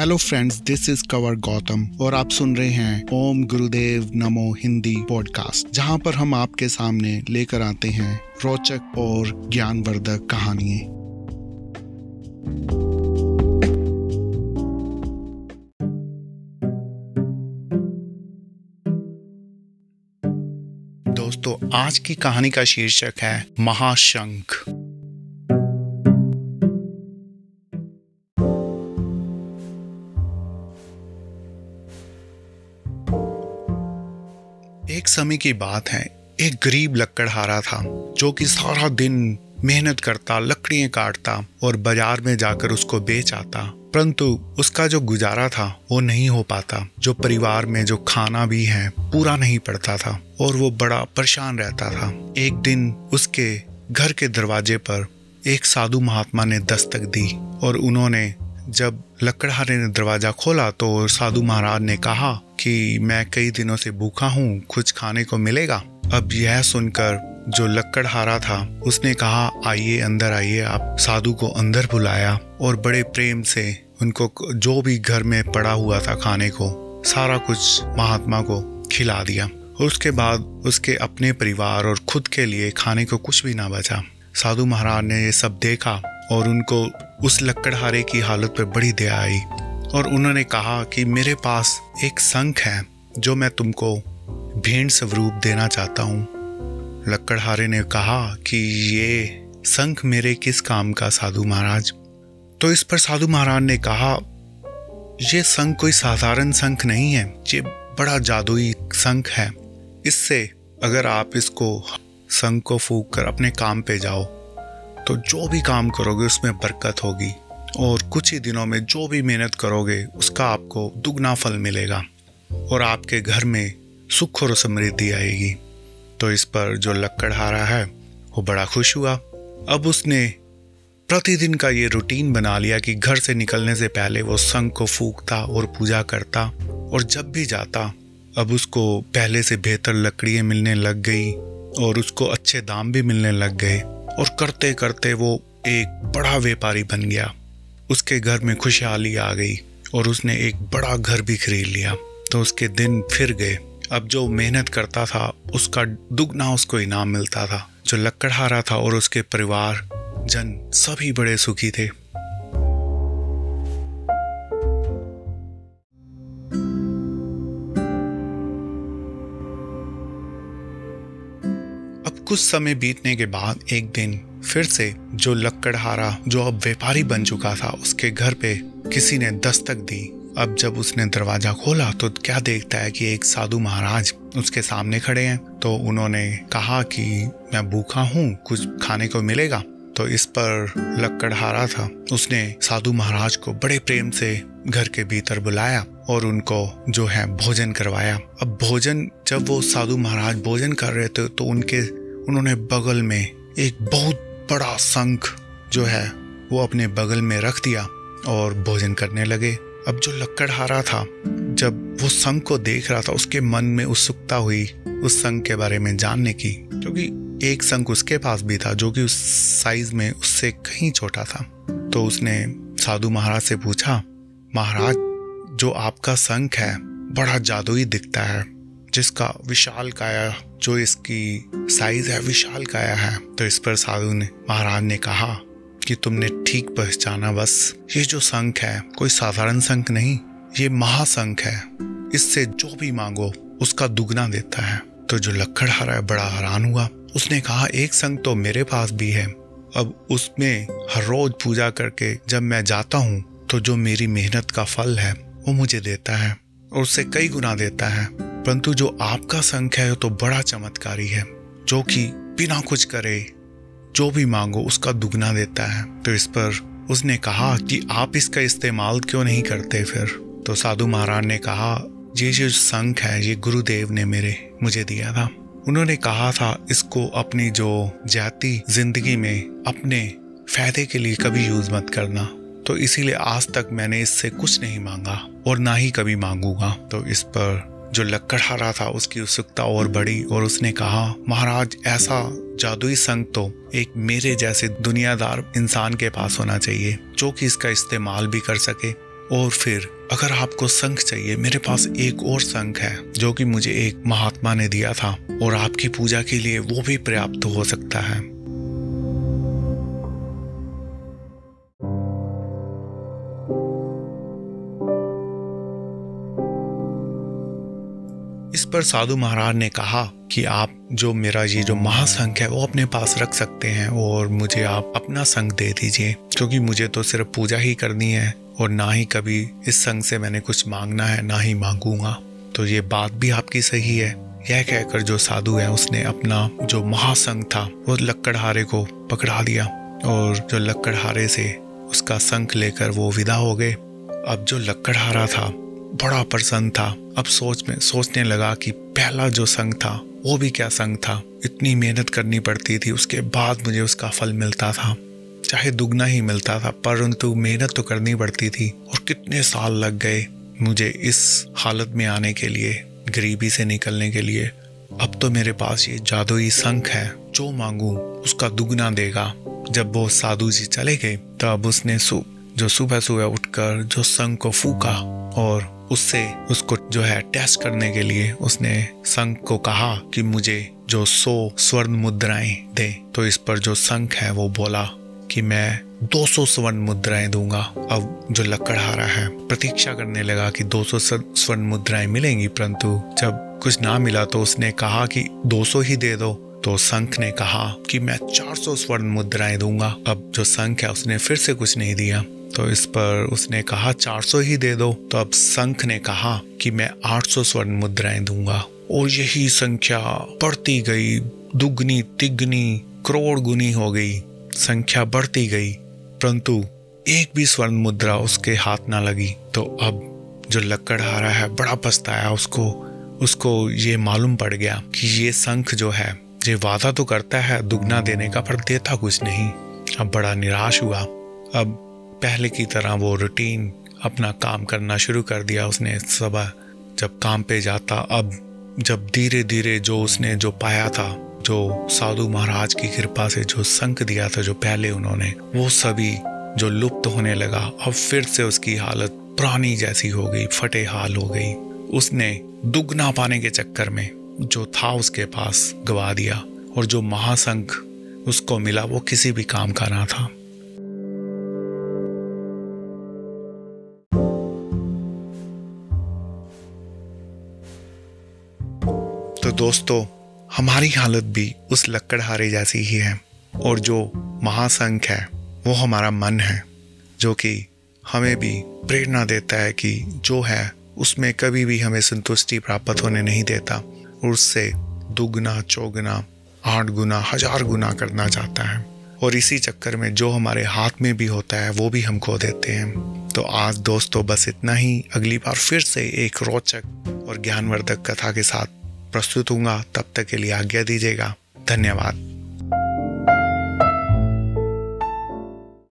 Hello friends this is कवर गौतम और आप सुन रहे हैं ओम गुरुदेव नमो हिंदी पॉडकास्ट जहाँ पर हम आपके सामने लेकर आते हैं रोचक और ज्ञानवर्धक कहानियाँ। दोस्तों, आज की कहानी का शीर्षक है महाशंख। एक समय की बात है। एक गरीब लकड़हारा था, जो कि सारा दिन मेहनत करता, लकड़ियाँ काटता और बाज़ार में जाकर उसको बेच आता। परंतु उसका जो गुजारा था, वो नहीं हो पाता। जो परिवार में जो खाना भी है, पूरा नहीं पड़ता था और वो बड़ा परेशान रहता था। एक दिन उसके घर के दरवाजे पर एक साधु महात्मा ने दस्तक दी और उन्होंने जब लकड़हारे ने दरवाज़ा खोला तो साधु महाराज ने कहा कि मैं कई दिनों से भूखा हूँ, कुछ खाने को मिलेगा? अब यह सुनकर जो लकड़हारा था, उसने कहा, आइए, अंदर आइए। आप साधु को अंदर बुलाया और बड़े प्रेम से उनको जो भी घर में पड़ा हुआ था खाने को, सारा कुछ महात्मा को खिला दिया। उसके बाद उसके अपने परिवार और खुद के लिए खाने को कुछ भी ना बचा। साधु महाराज ने ये सब देखा और उनको उस लकड़हारे की हालत पर बड़ी दया आई। और उन्होंने कहा कि मेरे पास एक संख है, जो मैं तुमको भेंट स्वरूप देना चाहता हूँ। लकड़हारे ने कहा कि ये संख मेरे किस काम का, साधु महाराज? तो इस पर साधु महाराज ने कहा, ये संख कोई साधारण संख नहीं है, ये बड़ा जादुई संख है। इससे अगर आप इसको शंख को फूक कर अपने काम पे जाओ तो जो भी काम करोगे उसमें बरकत होगी। और कुछ ही दिनों में जो भी मेहनत करोगे, उसका आपको दुगना फल मिलेगा और आपके घर में सुख और समृद्धि आएगी। तो इस पर जो लक्कड़हारा है, वो बड़ा खुश हुआ। अब उसने प्रतिदिन का ये रूटीन बना लिया कि घर से निकलने से पहले वो संघ को फूकता और पूजा करता और जब भी जाता, अब उसको पहले से बेहतर लकड़ियाँ मिलने लग गई और उसको अच्छे दाम भी मिलने लग गए और करते करते वो एक बड़ा व्यापारी बन गया। उसके घर में खुशहाली आ गई और उसने एक बड़ा घर भी खरीद लिया। तो उसके दिन फिर गए। अब जो मेहनत करता था, उसका दुगना उसको इनाम मिलता था। जो लकड़हारा था और उसके परिवार, जन सभी बड़े सुखी थे। अब कुछ समय बीतने के बाद एक दिन फिर से जो लक्कड़हारा जो अब व्यापारी बन चुका था, उसके घर पे किसी ने दस्तक दी। अब जब उसने दरवाज़ा खोला तो क्या देखता है कि एक साधु महाराज उसके सामने खड़े हैं। तो उन्होंने कहा कि, मैं भूखा हूँ, कुछ खाने को मिलेगा? तो इस पर लक्कड़हारा था। उसने साधु महाराज को बड़े प्रेम से घर के भीतर बुलाया और उनको जो है भोजन करवाया। अब भोजन, जब वो साधु महाराज भोजन कर रहे थे तो उनके, उन्होंने बगल में एक बहुत बड़ा संख जो है, वो अपने बगल में रख दिया और भोजन करने लगे। अब जो लक्कड़हारा था, जब वो संघ को देख रहा था, उसके मन में उत्सुकता हुई उस संघ के बारे में जानने की, क्योंकि एक संघ उसके पास भी था, जो कि उस साइज़ में उससे कहीं छोटा था। तो उसने साधु महाराज से पूछा, महाराज, जो आपका संख है, बड़ा जादुई दिखता है, जिसका विशाल काया जो इसकी साइज़ है, विशाल काया है। तो इस पर साधु ने, महाराज ने कहा कि तुमने ठीक पहचाना बस। ये जो संख है, कोई साधारण संख नहीं, ये महासंख है। इससे जो भी मांगो, उसका दुगना देता है। तो जो लक्कड़हारा है बड़ा हैरान हुआ, उसने कहा, एक संघ तो मेरे पास भी है। अब उसमें हर रोज पूजा करके जब मैं जाता हूँ तो जो मेरी मेहनत का फल है, वो मुझे देता है और उससे कई गुना देता है। परंतु जो आपका संख है तो बड़ा चमत्कारी है, जो कि बिना कुछ करे, जो भी मांगो, उसका दुगना देता है। तो इस पर उसने कहा कि आप इसका इस्तेमाल क्यों नहीं करते फिर? तो साधु महाराज ने कहा, ये जो संख है, ये गुरुदेव ने मेरे, मुझे दिया था। उन्होंने कहा था, इसको अपनी जो जाति ज़िंदगी में अपने फ़ायदे के लिए कभी यूज़ मत करना। तो इसीलिए आज तक मैंने इससे कुछ नहीं मांगा, और ना ही कभी मांगूँगा। तो इस पर जो लक्कड़हारा था, उसकी उत्सुकता और बढ़ी और उसने कहा, महाराज, ऐसा जादुई संग तो एक मेरे जैसे दुनियादार इंसान के पास होना चाहिए, जो कि इसका इस्तेमाल भी कर सके। और फिर, अगर आपको संख चाहिए, मेरे पास एक और संख है, जो कि मुझे एक महात्मा ने दिया था, और आपकी पूजा के लिए वो भी पर्याप्त हो सकता है। इस पर साधु महाराज ने कहा कि आप जो मेरा ये जो महासंघ है, वो अपने पास रख सकते हैं और मुझे आप अपना संघ दे दीजिए, क्योंकि मुझे तो सिर्फ़ पूजा ही करनी है और ना ही कभी इस संघ से मैंने कुछ मांगना है, ना ही मांगूँगा। तो ये बात भी आपकी सही है। यह कहकर जो साधु है, उसने अपना जो महासंघ था, वो लक्कड़हारे को पकड़ा दिया और जो लक्कड़हारे से उसका संख लेकर वो विदा हो गए। अब जो लक्कड़हारा था बड़ा प्रसन्न था। अब सोच में सोचने लगा कि पहला जो संघ था वो भी क्या संघ था? इतनी मेहनत करनी पड़ती थी उसके बाद मुझे उसका फल मिलता था। चाहे दुगना ही मिलता था परंतु मेहनत तो करनी पड़ती थी और कितने साल लग गए मुझे इस हालत में आने के लिए गरीबी से निकलने के लिए। अब तो मेरे पास ये जादुई संख है जो मांगू उसका दुगना देगा। जब वो साधु जी चले गए तब उसने सु, जो सुबह सुबह उठकर जो संघ को फूका और उससे उसको जो है टेस्ट करने के लिए उसने संघ को कहा कि मुझे जो सौ स्वर्ण मुद्राएँ दे। तो इस पर जो संघ है वो बोला कि मैं 200 स्वर्ण मुद्राएँ दूँगा। अब जो लकड़हारा है, प्रतीक्षा करने लगा कि 200 स्वर्ण मुद्राएँ मिलेंगी, परंतु जब कुछ ना मिला तो उसने कहा कि 200 ही दे दो। तो संख ने कहा कि मैं 400 स्वर्ण मुद्राएँ दूँगा। अब जो संख है उसने फिर से कुछ नहीं दिया। तो इस पर उसने कहा 400 ही दे दो। तो अब संख ने कहा कि मैं 800 स्वर्ण मुद्राएँ दूँगा। और यही संख्या बढ़ती गई। दुगनी, तिगनी, करोड़ गुनी हो गई। संख्या बढ़ती गई। परंतु एक भी स्वर्ण मुद्रा उसके हाथ ना लगी। तो अब जो लकड़हारा है, बड़ा पछताया उसको। उसको ये मालूम पड़ गया कि ये संख जो है, ये वादा तो करता है, दुगना देने का, पर देता कुछ नहीं। अब बड़ा निराश हुआ। अब पहले की तरह वो रूटीन अपना काम करना शुरू कर दिया उसने सुबह। जब काम पे जाता, अब जब धीरे धीरे जो उसने जो पाया था, जो साधु महाराज की कृपा से जो संक दिया था, जो पहले उन्होंने, वो सभी जो लुप्त होने लगा, अब फिर से उसकी हालत पुरानी जैसी हो गई, फटे हाल हो गई। उसने दुगना पाने के चक्कर में जो था उसके पास गवा दिया और जो महासंख उसको मिला, वो किसी भी काम का ना था। दोस्तों, हमारी हालत भी उस लक्कड़हारे जैसी ही है और जो महासंख है, वो हमारा मन है, जो कि हमें भी प्रेरणा देता है कि जो है, उसमें कभी भी हमें संतुष्टि प्राप्त होने नहीं देता और उससे दुगना, चौगना, आठ गुना, हज़ार गुना करना चाहता है। और इसी चक्कर में जो हमारे हाथ में भी होता है, वो भी हम खो देते हैं। तो आज दोस्तों, बस इतना ही। अगली बार फिर से एक रोचक और ज्ञानवर्धक कथा के साथ प्रस्तुत हूँ तब तक के लिए आज्ञा दीजिएगा। धन्यवाद।